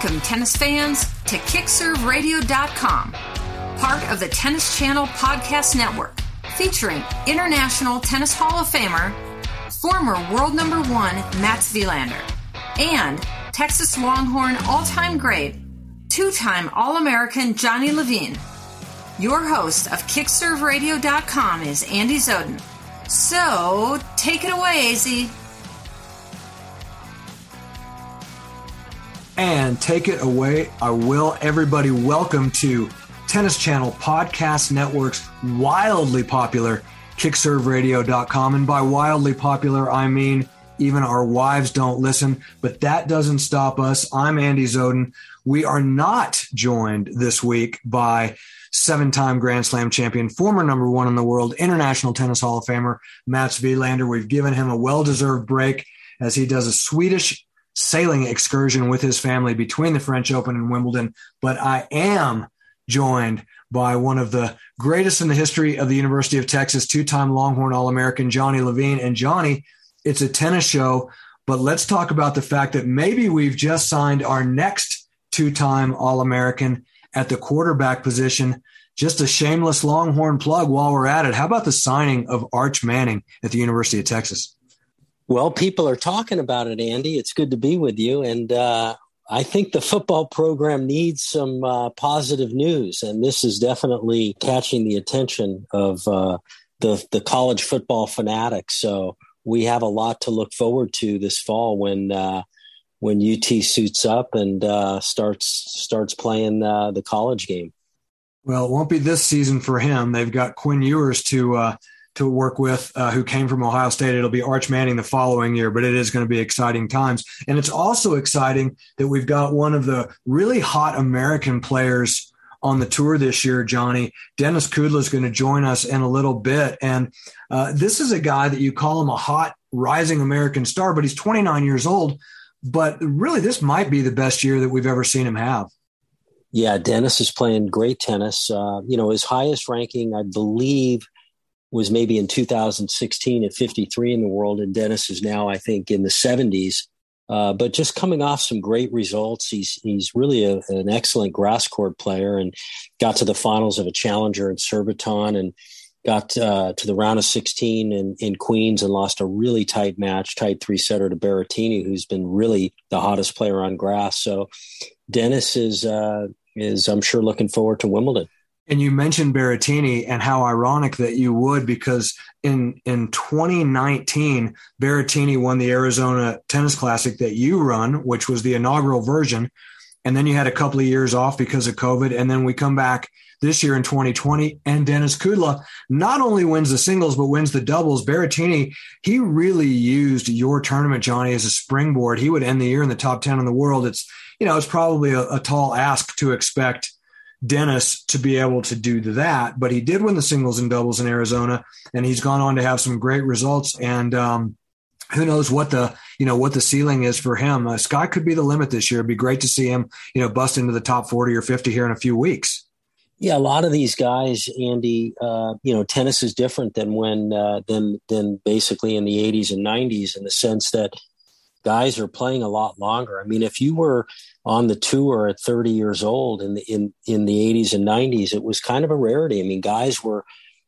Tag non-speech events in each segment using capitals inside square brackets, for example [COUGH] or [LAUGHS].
Welcome, tennis fans, to KickServeRadio.com, part of the Tennis Channel Podcast Network, featuring International Tennis Hall of Famer, former world number one Mats Wilander, and Texas Longhorn all time great, two time All American Johnny Levine. Your host of KickServeRadio.com is Andy Zoden. So, take it away, AZ. And take it away. I will. Everybody, welcome to Tennis Channel Podcast Network's wildly popular kickserveradio.com. And by wildly popular, I mean even our wives don't listen, but that doesn't stop us. I'm Andy Zoden. We are not joined this week by seven time Grand Slam champion, former number one in the world, International Tennis Hall of Famer, Mats Wilander. We've given him a well deserved break as he does a Swedish sailing excursion with his family between the French Open and Wimbledon. But I am joined by one of the greatest in the history of the University of Texas, two time Longhorn All American, Johnny Levine. And Johnny, it's a tennis show, but let's talk about the fact that maybe we've just signed our next two time All American at the quarterback position. Just a shameless Longhorn plug while we're at it. How about the signing of Arch Manning at the University of Texas? Well, people are talking about it, Andy. It's good to be with you. And uh, I think the football program needs some uh, positive news. And this is definitely catching the attention of uh, the, the college football fanatics. So we have a lot to look forward to this fall when uh, when UT suits up and uh, starts starts playing uh, the college game. Well, it won't be this season for him. They've got Quinn Ewers to to work with uh, who came from Ohio State. It'll be Arch Manning the following year, but it is going to be exciting times. And it's also exciting that we've got one of the really hot American players on the tour this year, Johnny. Denis Kudla is going to join us in a little bit. And uh, this is a guy that you call him a hot rising American star, but he's 29 years old. But really, this might be the best year that we've ever seen him have. Yeah, Denis is playing great tennis. Uh, you know, his highest ranking, I believe, was maybe in 2016 at 53 in the world, and Denis is now, I think, in the 70s. Uh, but just coming off some great results, he's he's really a, an excellent grass court player, and got to the finals of a challenger in Surbiton, and got uh, to the round of 16 in, in Queens, and lost a really tight match, tight three setter to Berrettini, who's been really the hottest player on grass. So Denis is uh, is I'm sure looking forward to Wimbledon. And you mentioned Berrettini and how ironic that you would because in in 2019 Berrettini won the Arizona Tennis Classic that you run, which was the inaugural version, and then you had a couple of years off because of COVID, and then we come back this year in 2020, and Denis Kudla not only wins the singles but wins the doubles. Berrettini he really used your tournament, Johnny, as a springboard. He would end the year in the top 10 in the world. It's you know it's probably a, a tall ask to expect Denis to be able to do that. But he did win the singles and doubles in Arizona, and he's gone on to have some great results. And um, who knows what the you know what the ceiling is for him? Uh, sky could be the limit this year. It'd be great to see him you know bust into the top forty or fifty here in a few weeks. Yeah, a lot of these guys, Andy. Uh, you know, tennis is different than when uh, than than basically in the '80s and '90s in the sense that guys are playing a lot longer. I mean, if you were on the tour at 30 years old in the in in the 80s and 90s, it was kind of a rarity. I mean, guys were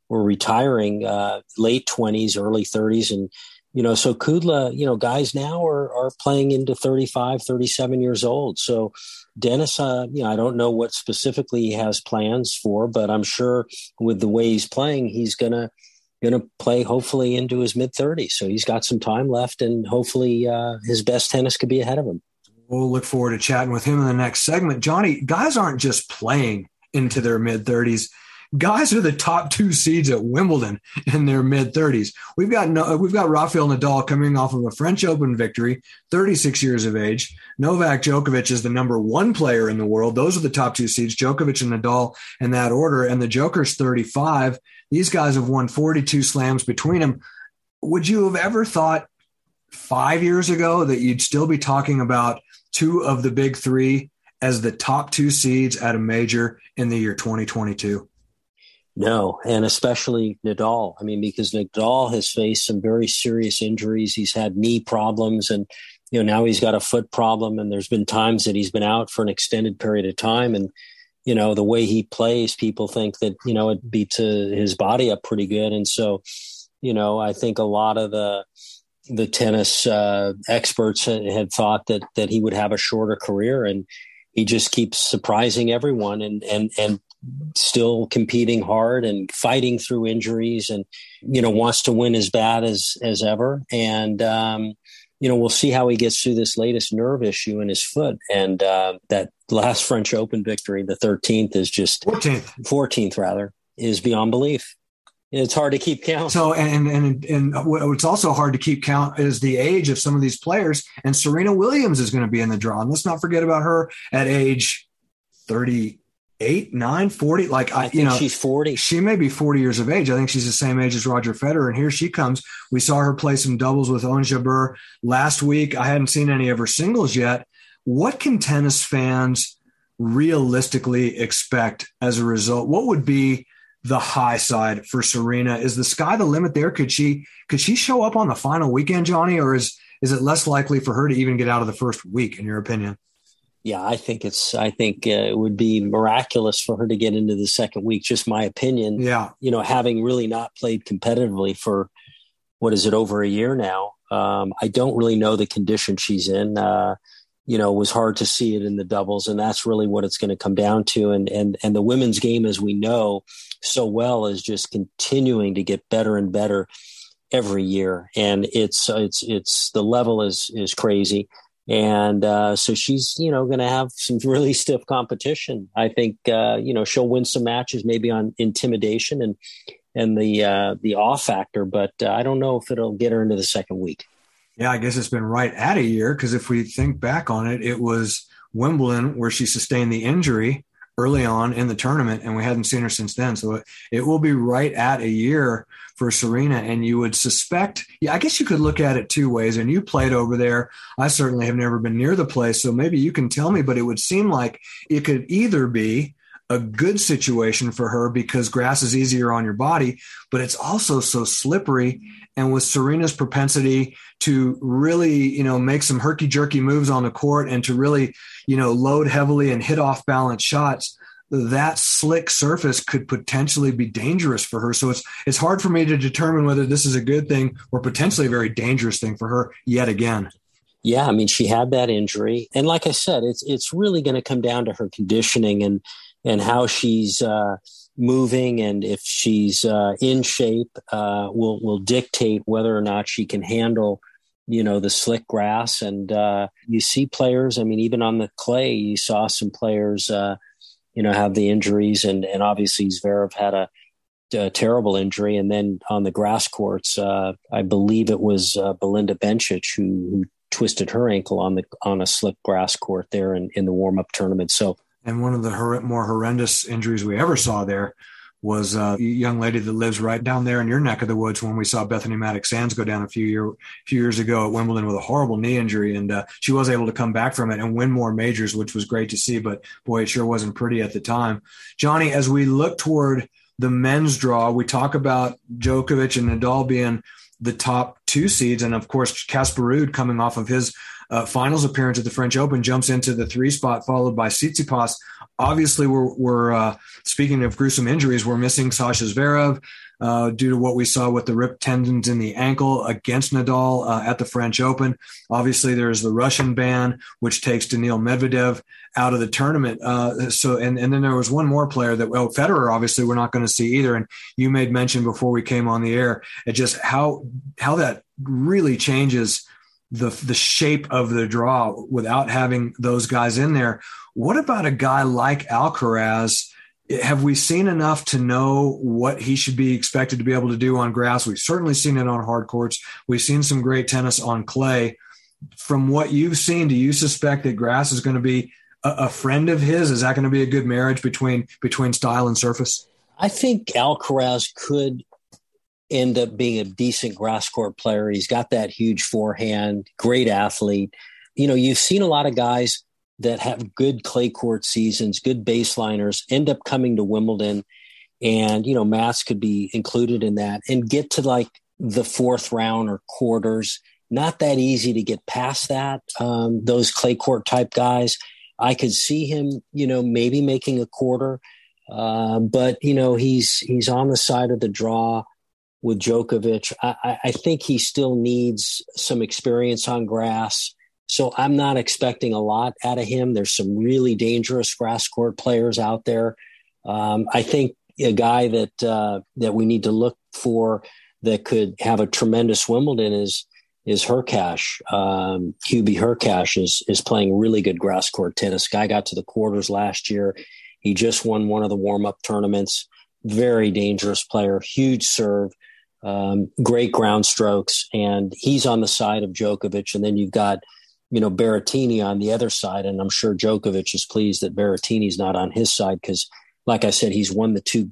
were retiring uh, late 20s, early 30s, and you know, so Kudla, you know, guys now are are playing into 35, 37 years old. So Denis, uh, you know, I don't know what specifically he has plans for, but I'm sure with the way he's playing, he's gonna going to play hopefully into his mid 30s. So he's got some time left, and hopefully uh, his best tennis could be ahead of him. We'll look forward to chatting with him in the next segment. Johnny, guys aren't just playing into their mid 30s guys are the top two seeds at Wimbledon in their mid 30s. We've got no, we've got Rafael Nadal coming off of a French Open victory, 36 years of age. Novak Djokovic is the number one player in the world. Those are the top two seeds, Djokovic and Nadal in that order. And the Joker's 35. These guys have won 42 slams between them. Would you have ever thought five years ago that you'd still be talking about two of the big three as the top two seeds at a major in the year 2022? No, and especially Nadal. I mean, because Nadal has faced some very serious injuries. He's had knee problems, and you know now he's got a foot problem. And there's been times that he's been out for an extended period of time. And you know the way he plays, people think that you know it beats his body up pretty good. And so, you know, I think a lot of the the tennis uh, experts had thought that that he would have a shorter career, and he just keeps surprising everyone and and and still competing hard and fighting through injuries and you know wants to win as bad as as ever and um, you know we'll see how he gets through this latest nerve issue in his foot and uh, that last French Open victory the 13th is just 14th 14th rather is beyond belief it's hard to keep count. So, and and and what's also hard to keep count is the age of some of these players. And Serena Williams is going to be in the draw. And let's not forget about her at age thirty eight, nine, 40. Like I, I you know, she's 40. She may be 40 years of age. I think she's the same age as Roger Federer. And here she comes. We saw her play some doubles with Ons Jabeur last week. I hadn't seen any of her singles yet. What can tennis fans realistically expect as a result? What would be the high side for Serena? Is the sky the limit there? Could she could she show up on the final weekend, Johnny, or is is it less likely for her to even get out of the first week, in your opinion? yeah, I think it's. I think uh, it would be miraculous for her to get into the second week. Just my opinion. Yeah, you know, having really not played competitively for what is it over a year now. Um, I don't really know the condition she's in. Uh, you know, was hard to see it in the doubles, and that's really what it's going to come down to. And and and the women's game, as we know so well, is just continuing to get better and better every year. And it's it's it's the level is is crazy and uh, so she's you know going to have some [LAUGHS] really stiff competition. I think uh, you know she'll win some matches maybe on intimidation and and the uh, the off factor, but uh, I don't know if it'll get her into the second week. Yeah, I guess it's been right at a year because if we think back on it, it was Wimbledon where she sustained the injury early on in the tournament, and we hadn't seen her since then. So it, it will be right at a year for Serena. And you would suspect, yeah, I guess you could look at it two ways. And you played over there. I certainly have never been near the place. So maybe you can tell me, but it would seem like it could either be a good situation for her because grass is easier on your body, but it's also so slippery. And with Serena's propensity to really, you know, make some herky jerky moves on the court and to really, you know, load heavily and hit off balance shots, that slick surface could potentially be dangerous for her. So it's it's hard for me to determine whether this is a good thing or potentially a very dangerous thing for her yet again. Yeah, I mean she had that injury, and like I said, it's it's really going to come down to her conditioning and and how she's uh, moving, and if she's uh, in shape, uh, will will dictate whether or not she can handle you know the slick grass. And uh, you see players. I mean, even on the clay, you saw some players uh, you know, have the injuries, and and obviously Zverev had a, a terrible injury, and then on the grass courts, uh, I believe it was Belinda Bencic who, who twisted her ankle on the on a slick grass court there in, in the warm up tournament. So, and one of the hor- more horrendous injuries we ever saw there was a young lady that lives right down there in your neck of the woods when we saw Bethany Mattek-Sands go down a few year few years ago at Wimbledon with a horrible knee injury, and uh, she was able to come back from it and win more majors, which was great to see. But boy, it sure wasn't pretty at the time. Johnny, as we look toward the men's draw, we talk about Djokovic and Nadal being the top two seeds, and of course Casper Ruud coming off of his uh, finals appearance at the French Open jumps into the three spot, followed by Tsitsipas. Obviously we're, we're uh, speaking of gruesome injuries we're missing sasha zverev uh, due to what we saw with the ripped tendons in the ankle against nadal uh, at the french open. Obviously there's the russian ban which takes daniil medvedev out of the tournament. Uh, so and, and then there was one more player that well federer obviously we're not going to see either. And you made mention before we came on the air it just how how that really changes the the shape of the draw without having those guys in there. What about a guy like Alcaraz? Have we seen enough to know what he should be expected to be able to do on grass? We've certainly seen it on hard courts. We've seen some great tennis on clay. From what you've seen, do you suspect that grass is going to be a, a friend of his? Is that going to be a good marriage between between style and surface? I think Alcaraz could end up being a decent grass court player. He's got that huge forehand, great athlete. You know, you've seen a lot of guys that have good clay court seasons, good baseliners, end up coming to Wimbledon and you know Mass could be included in that and get to like the fourth round or quarters. Not that easy to get past that. Um, those clay court type guys, I could see him, you know, maybe making a quarter, uh, but you know he's he's on the side of the draw with Djokovic. I, I think he still needs some experience on grass. So I'm not expecting a lot out of him. There's some really dangerous grass court players out there. Um, I think a guy that uh, that we need to look for that could have a tremendous Wimbledon is is Hurkacz. Um, Hubi Hurkacz is is playing really good grass court tennis. Guy got to the quarters last year. He just won one of the warm up tournaments. Very dangerous player, huge serve, um, great ground strokes, and he's on the side of Djokovic. And then you've got you know Berrettini on the other side, and I'm sure Djokovic is pleased that Berrettini's not on his side because like I said, he's won the two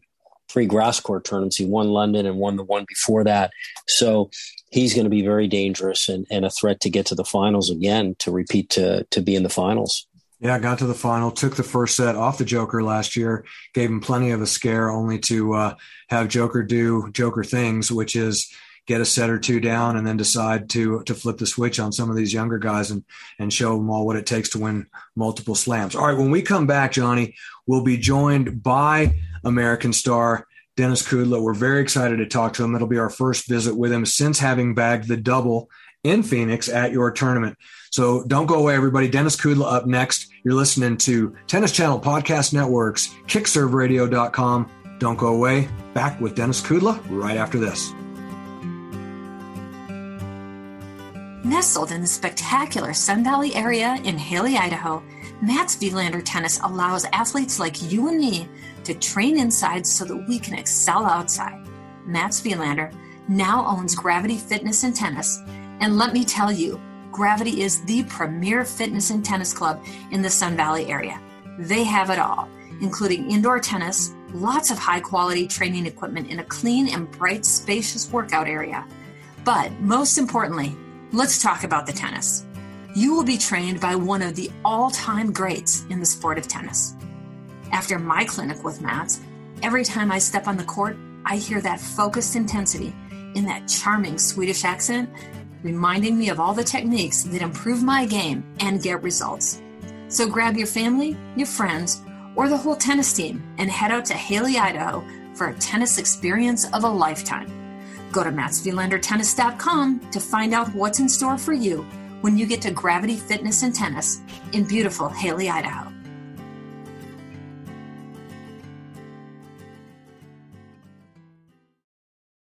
three grass court tournaments. He won London and won the one before that. So he's going to be very dangerous and, and a threat to get to the finals again, to repeat to, to be in the finals. Yeah, got to the final, took the first set off the Joker last year, gave him plenty of a scare, only to uh, have Joker do Joker things, which is get a set or two down and then decide to to flip the switch on some of these younger guys and and show them all what it takes to win multiple slams. All right, when we come back, Johnny, we'll be joined by American star Denis Kudla. We're very excited to talk to him. It'll be our first visit with him since having bagged the double in Phoenix at your tournament. So don't go away, everybody. Denis Kudla up next. You're listening to Tennis Channel Podcast Networks, kickserveradio.com. Don't go away. Back with Denis Kudla right after this. Nestled in the spectacular Sun Valley area in Hailey, Idaho, Mats Wilander Tennis allows athletes like you and me to train inside so that we can excel outside. Mats Wilander now owns Gravity Fitness and Tennis, and let me tell you, Gravity is the premier fitness and tennis club in the Sun Valley area. They have it all, including indoor tennis, lots of high quality training equipment in a clean and bright, spacious workout area. But most importantly, Let's talk about the tennis. You will be trained by one of the all time greats in the sport of tennis. After my clinic with Mats, every time I step on the court, I hear that focused intensity in that charming Swedish accent, reminding me of all the techniques that improve my game and get results. So grab your family, your friends, or the whole tennis team and head out to Hailey, Idaho for a tennis experience of a lifetime. Go to matswilandertennis.com to find out what's in store for you when you get to Gravity Fitness and Tennis in beautiful Hailey, Idaho.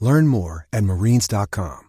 Learn more at marines.com.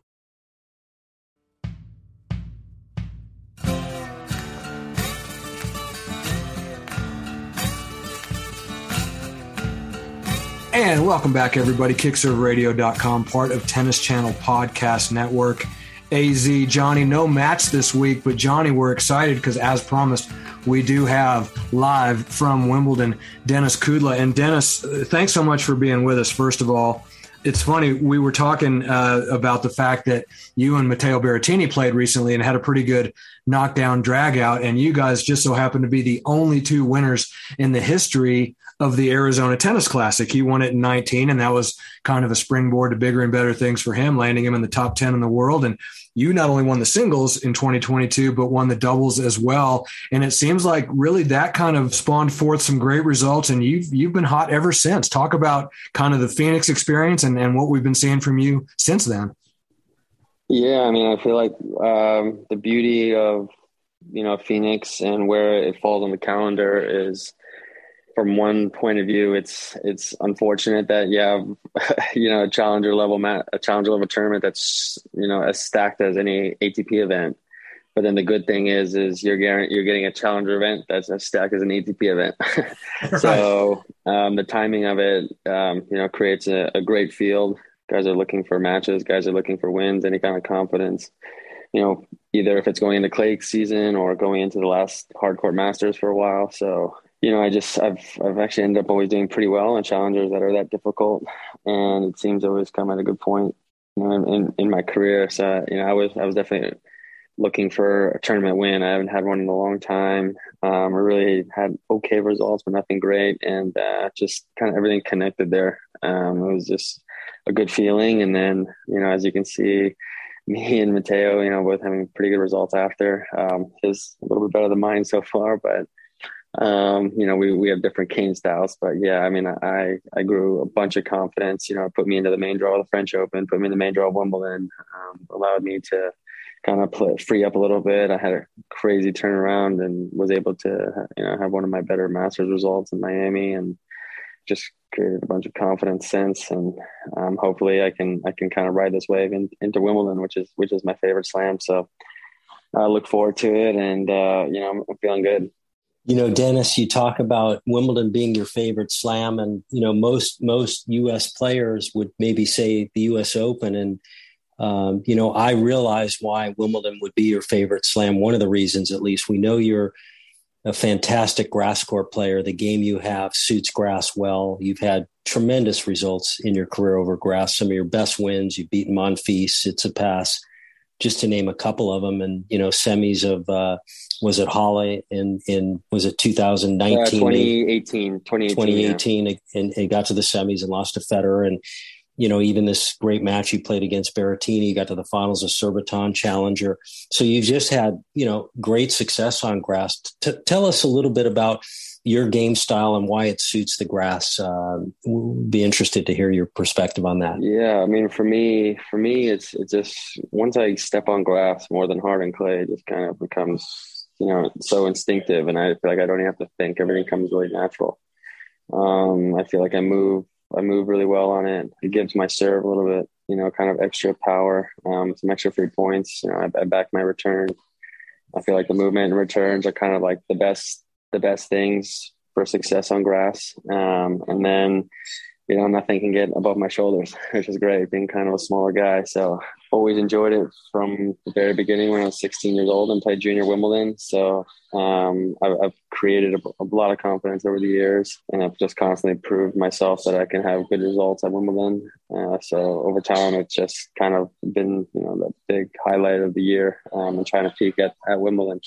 And welcome back, everybody. KickServeRadio.com, part of Tennis Channel Podcast Network. AZ, Johnny, no match this week, but Johnny, we're excited because, as promised, we do have live from Wimbledon Denis Kudla. And Denis, uh, thanks so much for being with us, first of all. It's funny, we were talking uh, about the fact that you and Matteo Berrettini played recently and had a pretty good knockdown drag out, and you guys just so happen to be the only two winners in the history of the Arizona Tennis Classic. He won it in 19, and that was kind of a springboard to bigger and better things for him, landing him in the top 10 in the world. And you not only won the singles in 2022, but won the doubles as well. And it seems like really that kind of spawned forth some great results. And you've you've been hot ever since. Talk about kind of the Phoenix experience and, and what we've been seeing from you since then. Yeah, I mean, I feel like um, the beauty of you know Phoenix and where it falls on the calendar is from one point of view, it's it's unfortunate that you have [LAUGHS] you know a challenger level mat, a challenger level tournament that's you know as stacked as any ATP event. But then the good thing is, is you're getting you're getting a challenger event that's as stacked as an ATP event. [LAUGHS] so um, the timing of it, um, you know, creates a, a great field. Guys are looking for matches. Guys are looking for wins. Any kind of confidence. You know, either if it's going into clay season or going into the last hard court masters for a while. So you know, I just I've I've actually ended up always doing pretty well on challengers that are that difficult, and it seems always come at a good point. You know, in, in my career, so you know, I was I was definitely looking for a tournament win. I haven't had one in a long time. Um, I really had okay results, but nothing great, and uh, just kind of everything connected there. Um, it was just a good feeling, and then you know, as you can see, [LAUGHS] me and Matteo, you know, both having pretty good results after. Um, his a little bit better than mine so far, but um, you know, we, we have different cane styles, but yeah, I mean, I, I grew a bunch of confidence, you know, put me into the main draw of the French Open, put me in the main draw of Wimbledon, um, allowed me to kind of play, free up a little bit. I had a crazy turnaround and was able to, you know, have one of my better masters results in Miami and just created a bunch of confidence since. And, um, hopefully I can, I can kind of ride this wave in, into Wimbledon, which is, which is my favorite slam. So I look forward to it and, uh, you know, I'm feeling good you know denis you talk about wimbledon being your favorite slam and you know most most us players would maybe say the us open. And um, you know i realize why wimbledon would be your favorite slam. One of the reasons at least. We know you're a fantastic grass court player. The game you have suits grass well. You've had tremendous results in your career over grass. Some of your best wins. You've beaten monfils. Tsitsipas just to name a couple of them. And you know semis of uh, was it Halle in in was it 2019 uh, 2018 2018, 2018 yeah. and it got to the semis and lost to Federer. And you know even this great match you played against Berrettini you got to the finals of Surbiton Challenger. So you've just had you know great success on grass. T- tell us a little bit about your game style and why it suits the grass. Uh, be interested to hear your perspective on that. Yeah, I mean, for me, for me, it's it's just once I step on grass more than hard and clay, it just kind of becomes you know, so instinctive, and I feel like I don't even have to think. Everything comes really natural. Um, I feel like I move, I move really well on it. It gives my serve a little bit, you know, kind of extra power, um, some extra free points. You know, I, I back my return. I feel like the movement and returns are kind of like the best, the best things for success on grass. Um, and then you know, nothing can get above my shoulders, [LAUGHS] which is great being kind of a smaller guy. So always enjoyed it from the very beginning when I was 16 years old and played junior Wimbledon. So um, I've, I've, created a, a, lot of confidence over the years, and I've just constantly proved myself that I can have good results at Wimbledon. Uh, so over time, it's just kind of been you know the big highlight of the year um, and trying to peak at, at Wimbledon.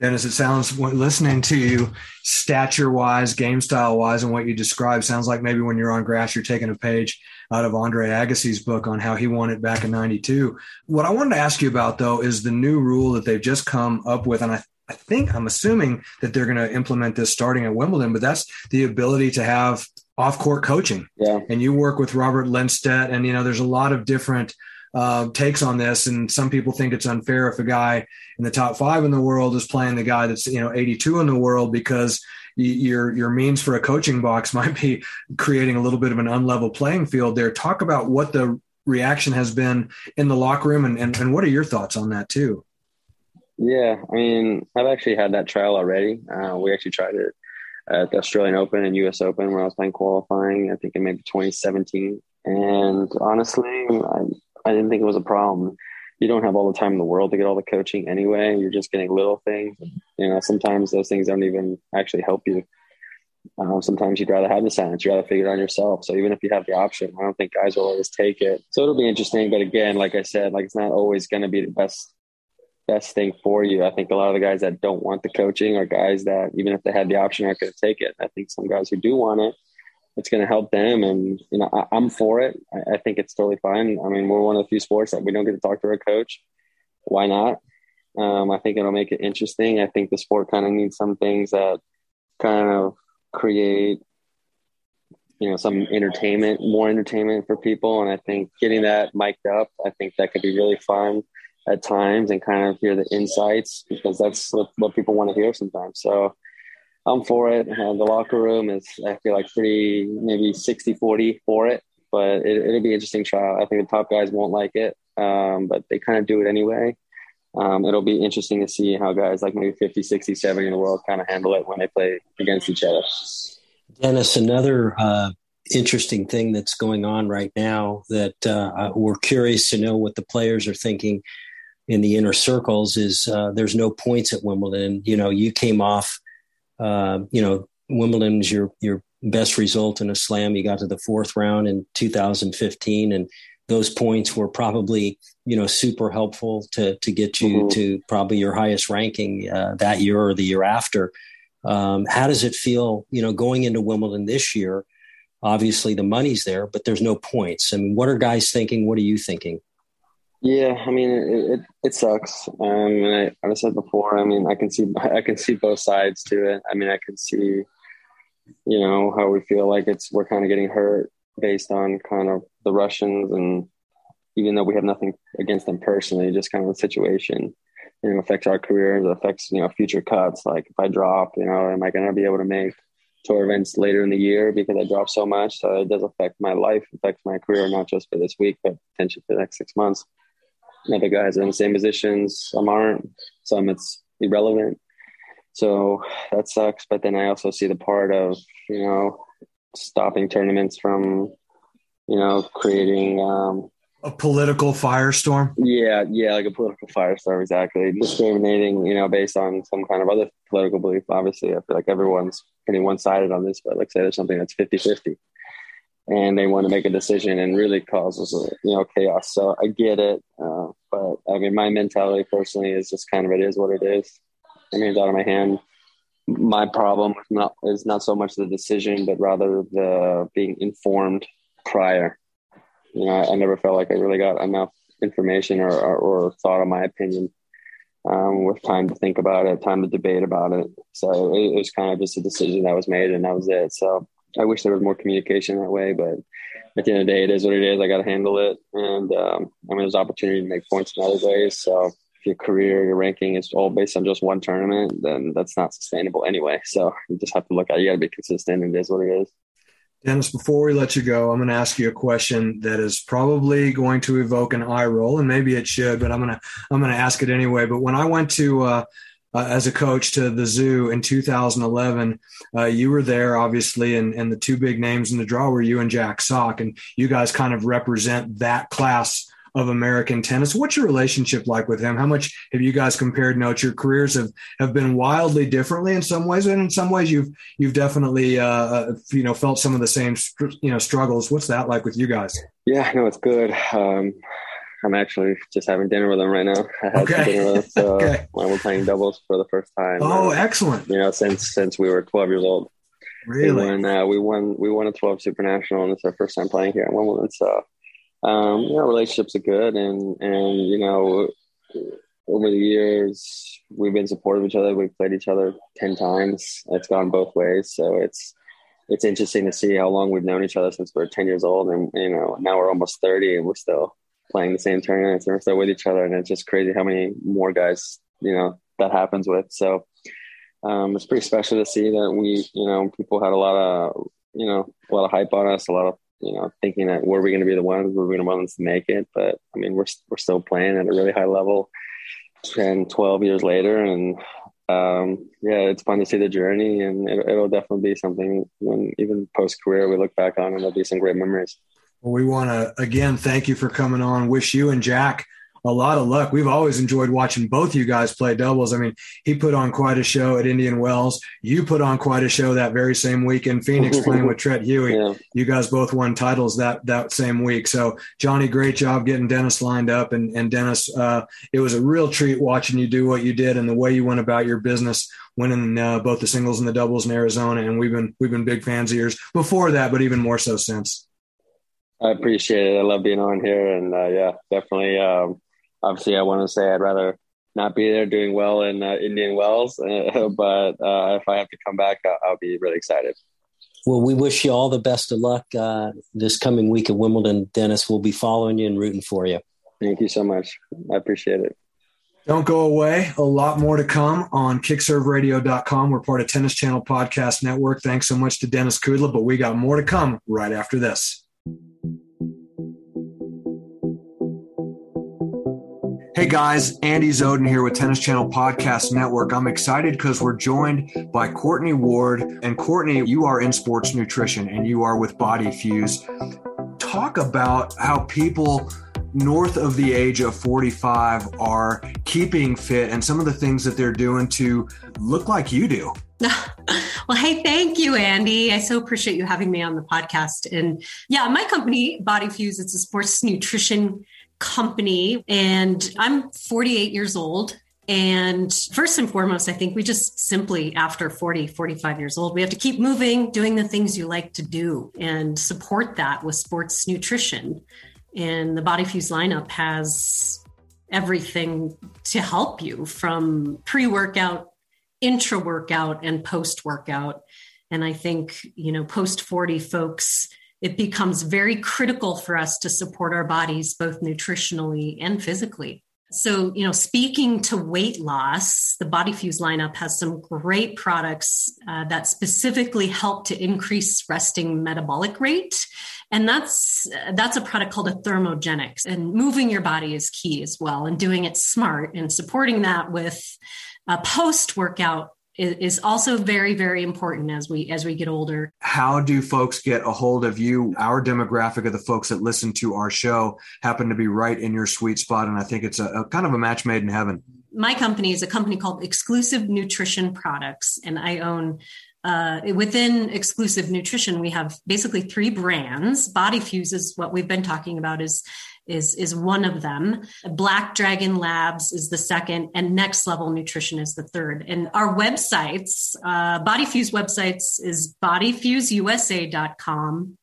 Denis, it sounds listening to you, stature wise, game style wise, and what you describe sounds like maybe when you're on grass, you're taking a page out of Andre Agassi's book on how he won it back in '92. What I wanted to ask you about though is the new rule that they've just come up with, and I, I think I'm assuming that they're going to implement this starting at Wimbledon, but that's the ability to have off court coaching. Yeah. And you work with Robert Lindstedt, and you know there's a lot of different uh, takes on this, and some people think it's unfair if a guy in the top five in the world is playing the guy that's you know 82 in the world because your your means for a coaching box [LAUGHS] might be creating a little bit of an unlevel playing field there. Talk about what the reaction has been in the locker room, and and, and what are your thoughts on that too? Yeah, I mean, I've actually had that trial already. Uh, we actually tried it at the Australian Open and U.S. Open where I was playing qualifying. I think in maybe 2017. And honestly, I, I didn't think it was a problem. You don't have all the time in the world to get all the coaching anyway. You're just getting little things. You know, sometimes those things don't even actually help you. Um, sometimes you'd rather have the science. You'd rather figure it out yourself. So even if you have the option, I don't think guys will always take it. So it'll be interesting. But again, like I said, like it's not always going to be the best best thing for you. I think a lot of the guys that don't want the coaching are guys that even if they had the option aren't going to take it. I think some guys who do want it it's going to help them. And, you know, I, am for it. I, I, think it's totally fine. I mean, we're one of the few sports that we don't get to talk to our coach. Why not? Um, I think it'll make it interesting. I think the sport kind of needs some things that kind of create, you know, some entertainment, more entertainment for people. And I think getting that mic'd up, I think that could be really fun at times and kind of hear the insights because that's what, what people want to hear sometimes. So, I'm for it. Uh, the locker room is, I feel like, pretty maybe 60 40 for it, but it, will be interesting trial. I think the top guys won't like it, um, but they kind of do it anyway. Um, it'll be interesting to see how guys like maybe 50, 60, 70 in the world kind of handle it when they play against each other. Denis, another uh, interesting thing that's going on right now that uh, we're curious to know what the players are thinking in the inner circles is uh, there's no points at Wimbledon. You know, you came off, uh, you know, Wimbledon is your your best result in a slam. You got to the fourth round in 2015, and those points were probably you know super helpful to to get you mm-hmm. to probably your highest ranking uh, that year or the year after. Um, how does it feel, you know, going into Wimbledon this year? Obviously, the money's there, but there's no points. I mean, what are guys thinking? What are you thinking? Yeah, I mean, it it, it sucks. Um, and I, I said before, I mean, I can see [LAUGHS] I can see both sides to it. I mean, I can see, you know, how we feel like it's we're kind of getting hurt based on kind of the Russians, and even though we have nothing against them personally, just kind of the situation you know affects our careers, affects you know future cuts. Like if I drop, you know, am I going to be able to make tour events later in the year because I drop so much? So it does affect my life, affects my career, not just for this week, but potentially for the next six months. Other guys are in the same positions, some aren't, some it's irrelevant. So that sucks. But then I also see the part of you know stopping tournaments from you know creating um, a political firestorm. Yeah, yeah, like a political firestorm, exactly. Discriminating, you know, based on some kind of other political belief. Obviously, I feel like everyone's pretty one sided on this, but like say there's something that's 50 50 and they want to make a decision and really causes, you know, chaos. So I get it. Uh, but I mean, my mentality personally is just kind of it is what it is. I mean, it's out of my hand. My problem is not, is not so much the decision, but rather the being informed prior you know, I, I, never felt like I really got enough information or, or, or thought of my opinion um, with time to think about it, time to debate about it. So it, it, was kind of just a decision that was made and that was it. So I wish there was more communication that way, but at the end of the day, it is what it is. I got to handle it. And um, I mean, there's opportunity to make points in other ways. So if your career, your ranking is all based on just one tournament, then that's not sustainable anyway. So you just have to look at, it. you got to be consistent it is what it is. Denis, before we let you go, I'm going to ask you a question that is probably going to evoke an eye roll, and maybe it should, but I'm going to I'm going to ask it anyway. But when I went to uh, uh, as a coach to the zoo in 2011, uh, you were there obviously, and, and the two big names in the draw were you and Jack Sock, and you guys kind of represent that class of American tennis. What's your relationship like with him? How much have you guys compared notes? Your careers have, have been wildly differently in some ways, and in some ways you've you've definitely uh, uh you know felt some of the same you know struggles. What's that like with you guys? Yeah, no, it's good. Um, I'm actually just having dinner with him right now. I had okay. dinner with him, so [LAUGHS] okay. we're playing doubles for the first time. Oh, uh, excellent! You know, since since we were 12 years old. Really? And uh, we won we won a 12 Super National, and it's our first time playing here in Wimbledon. So um, you know, relationships are good, and and you know, over the years we've been supportive of each other. We've played each other ten times. It's gone both ways, so it's it's interesting to see how long we've known each other since we're ten years old, and you know, now we're almost thirty, and we're still playing the same tournaments, and still with each other, and it's just crazy how many more guys you know that happens with. So. Um, it's pretty special to see that we, you know, people had a lot of, you know, a lot of hype on us, a lot of you know, thinking that were we going to be the ones, were we going to ones to make it? But I mean, we're we're still playing at a really high level, 10, 12 years later, and um, yeah, it's fun to see the journey, and it, will definitely be something when even post career we look back on, and there'll be some great memories. Well, we want to again thank you for coming on. Wish you and Jack a lot of luck. We've always enjoyed watching both you guys play doubles. I mean, he put on quite a show at Indian Wells. You put on quite a show that very same week in Phoenix [LAUGHS] playing with Treat Huey. Yeah. You guys both won titles that that same week. So Johnny, great job getting Denis lined up. And and Denis, uh, it was a real treat watching you do what you did and the way you went about your business, winning uh, both the singles and the doubles in Arizona. And we've been we've been big fans of yours before that, but even more so since. I appreciate it. I love being on here, and uh, yeah, definitely. Um, obviously, I want to say I'd rather not be there doing well in uh, Indian Wells, uh, [LAUGHS] but uh, if I have to come back, I'll, I'll, be really excited. Well, we wish you all the best of luck uh, this coming week at Wimbledon, Denis. We'll be following you and rooting for you. Thank you so much. I appreciate it. Don't go away. A lot more to come on kickserveradio.com. We're part of Tennis Channel Podcast Network. Thanks so much to Denis Kudla, but we got more to come right after this. Hey guys, Andy Zoden here with Tennis Channel Podcast Network. I'm excited because we're joined by Courtney Ward. And Courtney, you are in sports nutrition and you are with Body Fuse. Talk about how people north of the age of 45 are keeping fit and some of the things that they're doing to look like you do. [LAUGHS] well, hey, thank you, Andy. I so appreciate you having me on the podcast. And yeah, my company, Body Fuse, it's a sports nutrition company and I'm 48 years old. And first and foremost, I think we just simply, after 40, 45 years old, we have to keep moving, doing the things you like to do and support that with sports nutrition. And the Body Fuse lineup has everything to help you from pre workout, intra workout, and post workout. And I think, you know, post 40 folks it becomes very critical for us to support our bodies both nutritionally and physically. So, you know, speaking to weight loss, the Body Fuse lineup has some great products uh, that specifically help to increase resting metabolic rate. And that's that's a product called a thermogenics. And moving your body is key as well, and doing it smart and supporting that with a post workout is also very very important as we as we get older. How do folks get a hold of you? Our demographic of the folks that listen to our show happen to be right in your sweet spot and i think it's a, a kind of a match made in heaven. My company is a company called exclusive nutrition products and i own uh, within exclusive nutrition we have basically three brands. Body fuse is what we've been talking about is is is one of them. Black Dragon Labs is the second, and Next Level Nutrition is the third. And our websites, uh, Body Fuse websites is bodyfuseusa.com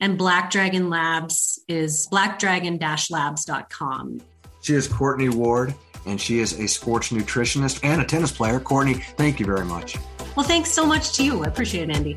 and Black Dragon Labs is blackdragon-labs.com. She is Courtney Ward, and she is a sports nutritionist and a tennis player. Courtney, thank you very much. Well, thanks so much to you. I appreciate it, Andy.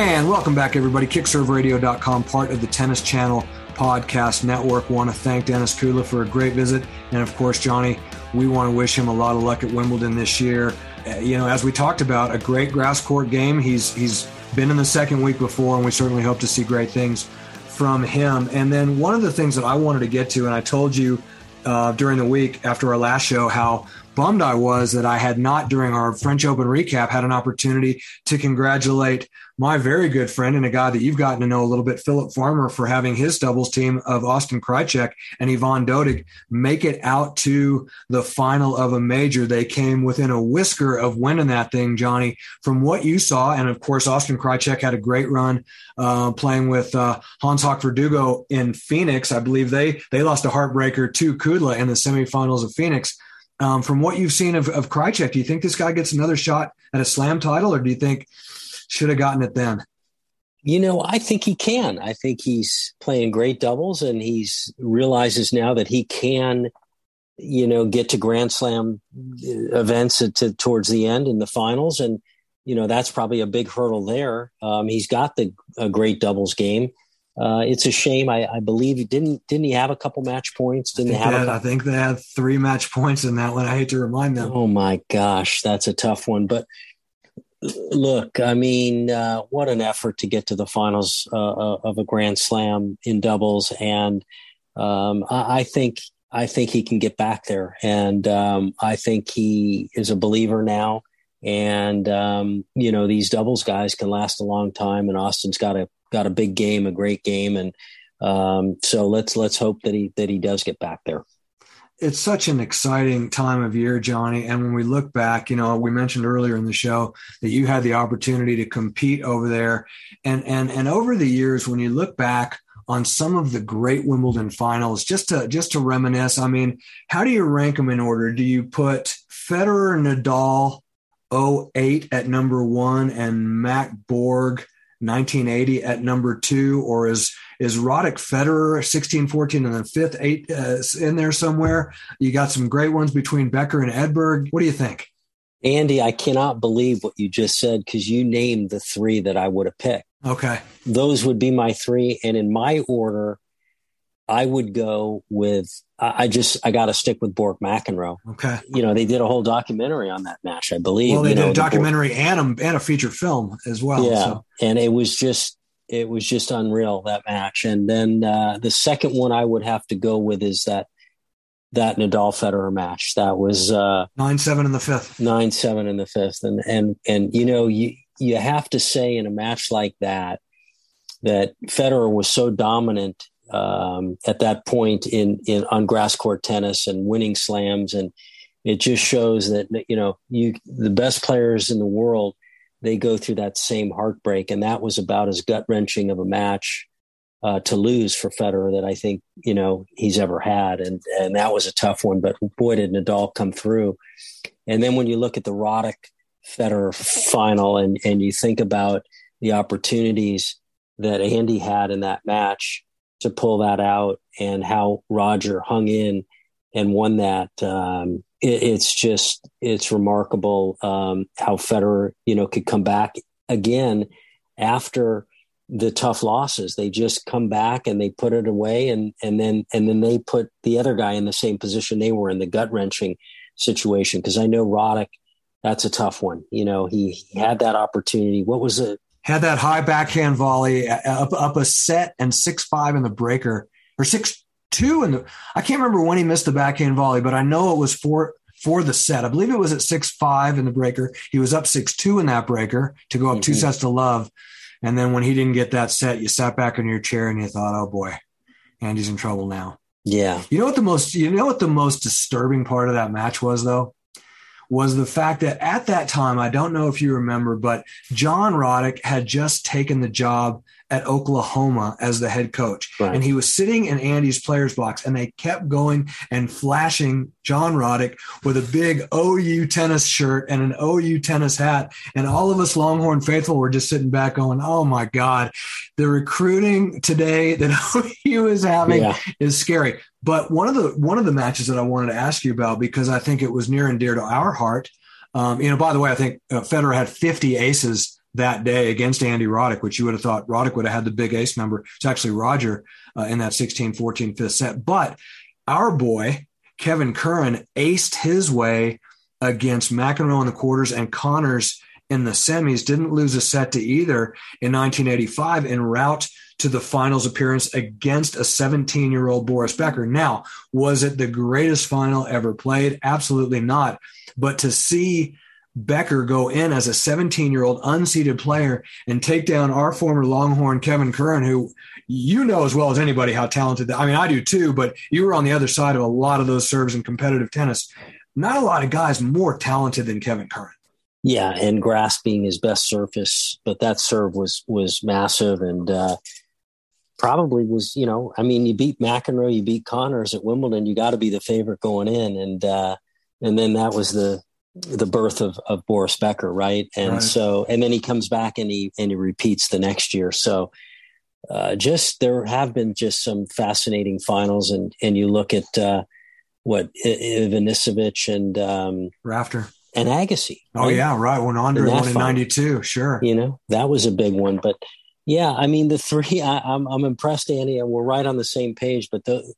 And welcome back, everybody. KickServeRadio.com, part of the Tennis Channel Podcast Network. Want to thank Denis Kudla for a great visit. And of course, Johnny, we want to wish him a lot of luck at Wimbledon this year. Uh, you know, as we talked about, a great grass court game. He's he's been in the second week before, and we certainly hope to see great things from him. And then one of the things that I wanted to get to, and I told you uh, during the week after our last show how bummed I was that I had not, during our French Open recap, had an opportunity to congratulate my very good friend and a guy that you've gotten to know a little bit, Philip Farmer, for having his doubles team of Austin Krajicek and Ivan Dodig make it out to the final of a major. They came within a whisker of winning that thing, Johnny. From what you saw, and of course, Austin Krajicek had a great run uh, playing with uh, Hans Hach Verdugo in Phoenix. I believe they they lost a heartbreaker to Kudla in the semifinals of Phoenix. Um, from what you've seen of, of Krajicek, do you think this guy gets another shot at a slam title, or do you think should have gotten it then. You know, I think he can. I think he's playing great doubles and he's realizes now that he can, you know, get to Grand Slam events to, towards the end in the finals. And, you know, that's probably a big hurdle there. Um, he's got the a great doubles game. Uh, it's a shame. I, I, believe he didn't. Didn't he have a couple match points? Didn't I have? Had, I think they had three match points in that one. I hate to remind them. Oh my gosh, that's a tough one. But look, I mean, uh, what an effort to get to the finals uh, uh, of a Grand Slam in doubles, and um, I, I, think I think he can get back there, and um, I think he is a believer now. And um, you know, these doubles guys can last a long time, and Austin's got a got a big game, a great game, and um, so let's let's hope that he that he does get back there it's such an exciting time of year, Johnny. And when we look back, you know, we mentioned earlier in the show that you had the opportunity to compete over there. And and and over the years, when you look back on some of the great Wimbledon finals, just to just to reminisce. I mean, how do you rank them in order? Do you put Federer, Nadal, 08 at number one, and Mac Borg 1980 at number two, or is is Roddick Federer 16, 14, and then fifth, eight uh, in there somewhere? You got some great ones between Becker and Edberg. What do you think? Andy, I cannot believe what you just said because you named the three that I would have picked. Okay. Those would be my three. And in my order, I would go with, I just, I got to stick with Borg McEnroe. Okay. You know, they did a whole documentary on that match, I believe. Well, they did know, a documentary and, a, and a feature film as well. Yeah. So. And it was just, it was just unreal that match. And then uh, the second one I would have to go with is that that Nadal Federer match. That was uh, nine seven in the fifth. Nine seven in the fifth, and and and you know you you have to say in a match like that that Federer was so dominant um, at that point in in on grass court tennis and winning slams, and it just shows that you know you the best players in the world they go through that same heartbreak, and that was about as gut wrenching of a match uh, to lose for Federer that I think you know he's ever had, and and that was a tough one. But boy, did Nadal come through! And then when you look at the Roddick Federer final, and and you think about the opportunities that Andy had in that match to pull that out, and how Roger hung in and won that. Um, it, it's just it's remarkable um, how Federer you know could come back again after the tough losses. They just come back and they put it away, and and then and then they put the other guy in the same position they were in, the gut wrenching situation. Because I know Roddick, that's a tough one. You know, he, he had that opportunity. What was it? Had that high backhand volley uh, up up a set and six five in the breaker or six two in the. I can't remember when he missed the backhand volley, but I know it was for for the set. I believe it was at six five in the breaker. He was up six two in that breaker to go up mm-hmm. two sets to love. And then when he didn't get that set, you sat back in your chair and you thought, "Oh boy, Andy's in trouble now." Yeah. You know what the most you know what the most disturbing part of that match was though? Was the fact that at that time, I don't know if you remember, but John Roddick had just taken the job at Oklahoma as the head coach. Right. And he was sitting in Andy's players box and they kept going and flashing John Roddick with a big OU tennis shirt and an OU tennis hat. And all of us Longhorn faithful were just sitting back going, Oh my God, the recruiting today that [LAUGHS] OU is having yeah. is scary. But one of the, one of the matches that I wanted to ask you about, because I think it was near and dear to our heart. Um, you know, by the way, I think uh, Federer had 50 aces that day against Andy Roddick, which you would have thought Roddick would have had the big ace number. It's actually Roger uh, in that 16 14 fifth set. But our boy, Kevin Curran, aced his way against McEnroe in the quarters and Connors in the semis, didn't lose a set to either in 1985 en route to the finals appearance against a 17 year old Boris Becker. Now, was it the greatest final ever played? Absolutely not. But to see Becker go in as a 17 year old unseeded player and take down our former Longhorn Kevin Curran, who you know as well as anybody how talented. I mean, I do too, but you were on the other side of a lot of those serves in competitive tennis. Not a lot of guys more talented than Kevin Curran. Yeah, and grass being his best surface, but that serve was was massive and uh, probably was you know I mean you beat McEnroe, you beat Connors at Wimbledon, you got to be the favorite going in, and uh, and then that was the the birth of, of Boris Becker, right? And right. so, and then he comes back and he and he repeats the next year. So, uh, just there have been just some fascinating finals, and and you look at uh, what Ivanisevic and um, Rafter and Agassi. Oh right? yeah, right. When Andre won in '92, sure. You know that was a big one, but yeah, I mean the three. I, I'm I'm impressed, Andy, and we're right on the same page. But the,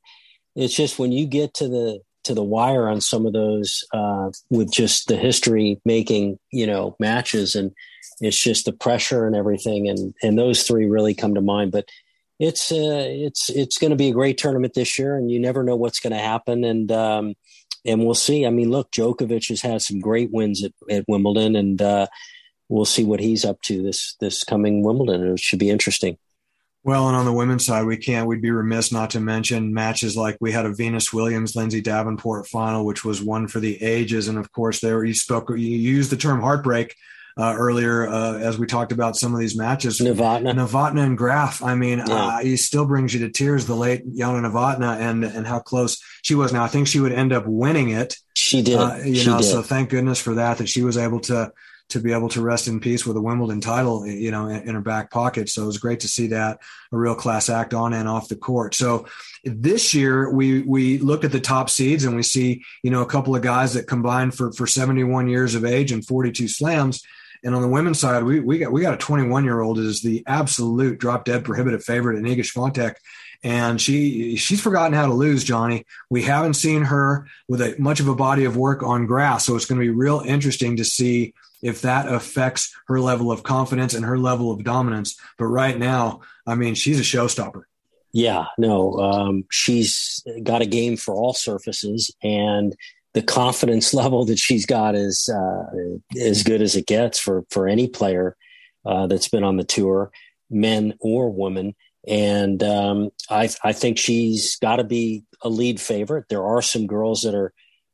it's just when you get to the to the wire on some of those uh, with just the history making you know matches. And it's just the pressure and everything. And and those three really come to mind. But it's uh, it's it's going to be a great tournament this year and you never know what's going to happen. And um, and we'll see. I mean look Djokovic has had some great wins at, at Wimbledon and uh, we'll see what he's up to this this coming Wimbledon. It should be interesting well, and on the women's side, we can't, we'd be remiss not to mention matches like we had a Venus Williams, Lindsay Davenport final, which was one for the ages. And of course, there you spoke, you used the term heartbreak. uh, earlier uh, as we talked about some of these matches. Novotna, Novotna and Graf. I mean, yeah. uh, he still brings you to tears. The late Jana Novotna and and how close she was. Now I think she would end up winning it. She did. Uh, you she know, did. so thank goodness for that. That she was able to to be able to rest in peace with a Wimbledon title, you know, in, in her back pocket. So it was great to see that a real class act on and off the court. So this year we we look at the top seeds and we see you know a couple of guys that combined for for 71 years of age and 42 slams and on the women's side, we, we got we got a 21 year old is the absolute drop dead prohibitive favorite in Iga Swiatek. And she she's forgotten how to lose, Johnny. We haven't seen her with a much of a body of work on grass, so it's going to be real interesting to see if that affects her level of confidence and her level of dominance. But right now, I mean, she's a showstopper. Yeah, no, um, she's got a game for all surfaces, and the confidence [LAUGHS] level that she's got is uh, as good as it gets for for any player uh, that's been on the tour, men or women. And um, I, I think she's got to be a lead favorite. There are some girls that are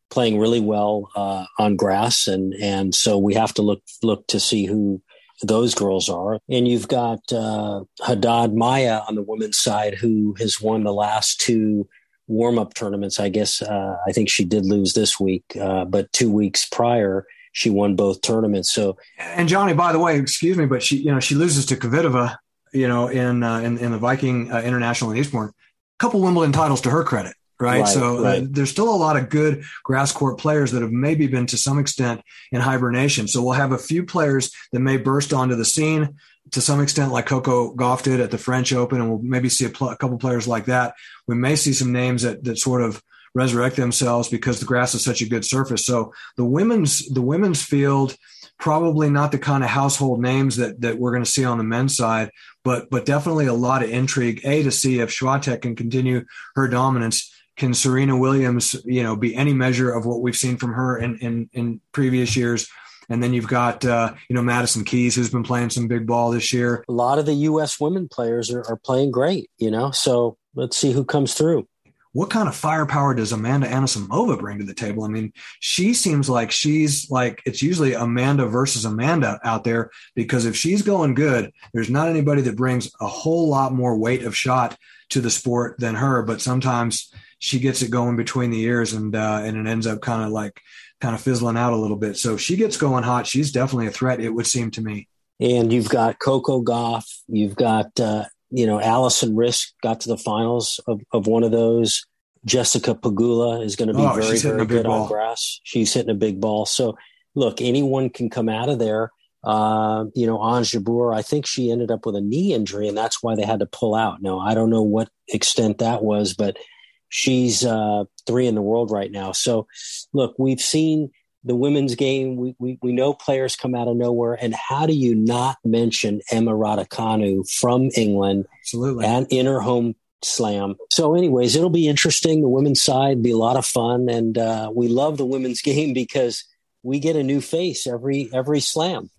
playing really well uh, on grass, and and so we have to look look to see who those girls are. And you've got uh, Haddad Maia on the women's side, who has won the last two warm up tournaments. I guess uh, I think she did lose this week, uh, but two weeks prior she won both tournaments. So, and Johnny, by the way, excuse me, but she you know she loses to Kvitova, you know, in uh, in, in the Viking uh, International in Eastbourne. A couple Wimbledon titles to her credit. Right. right so uh, there's still a lot of good grass court players that have maybe been to some extent in hibernation. So we'll have a few players that may burst onto the scene to some extent, like Coco Gauff did at the French Open, and we'll maybe see a, pl- a couple players like that. We may see some names that that sort of resurrect themselves because the grass is such a good surface. So the women's the women's field probably not the kind of household names that that we're going to see on the men's side, but but definitely a lot of intrigue. A to see if Swiatek can continue her dominance. Can Serena Williams, you know, be any measure of what we've seen from her in in, in previous years? And then you've got, uh, you know, Madison Keys, who's been playing some big ball this year. A lot of the U.S. women players are, are playing great, you know, so let's see who comes through what kind of firepower does Amanda Anisimova bring to the table? I mean, she seems like she's like it's usually Amanda versus Amanda out there because if she's going good, there's not anybody that brings a whole lot more weight of shot to the sport than her. But sometimes she gets it going between the ears and uh, and it ends up kind of like kind of fizzling out a little bit. So if she gets going hot, she's definitely a threat. It would seem to me. And you've got Coco Gauff, you've got uh, you know Alison Riske got to the finals of, of one of those. Jessica Pegula is going to be oh, very very good ball. on grass. She's hitting a big ball. So look, anyone can come out of there. Uh, you know, Jabeur, I think she ended up with a knee injury, and that's why they had to pull out. Now, I don't know what extent that was, but she's uh, three in the world right now. So, look, we've seen the women's game. We, we, we know players come out of nowhere. And how do you not mention Emma Raducanu from England Absolutely. and in her home slam? So, anyways, it'll be interesting. The women's side be a lot of fun. And uh, we love the women's [LAUGHS] game because we get a new face every every slam.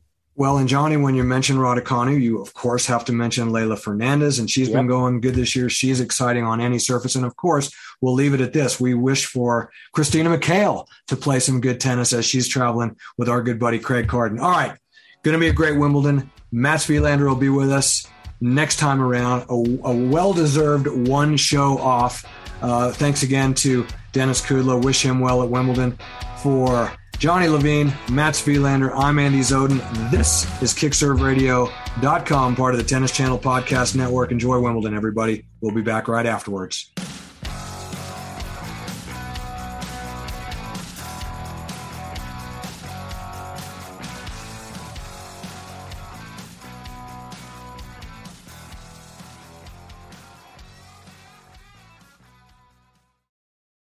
Well, and Johnny, when you mention Raducanu, you of course have to mention Leylah Fernandez, and she's yep. been going good this year. She's exciting on any surface, and of course, we'll leave it at this. We wish for Christina McHale to play some good tennis as she's traveling with our good buddy Craig Carden. All right, going to be a great Wimbledon. Mats Wilander will be with us next time around. A, a well-deserved one show off. Uh, thanks again to Denis Kudla. Wish him well at Wimbledon. For Johnny Levine, Mats Wilander, I'm Andy Zoden. This is KickServeRadio.com, part of the Tennis Channel Podcast Network. Enjoy Wimbledon, everybody. We'll be back right afterwards.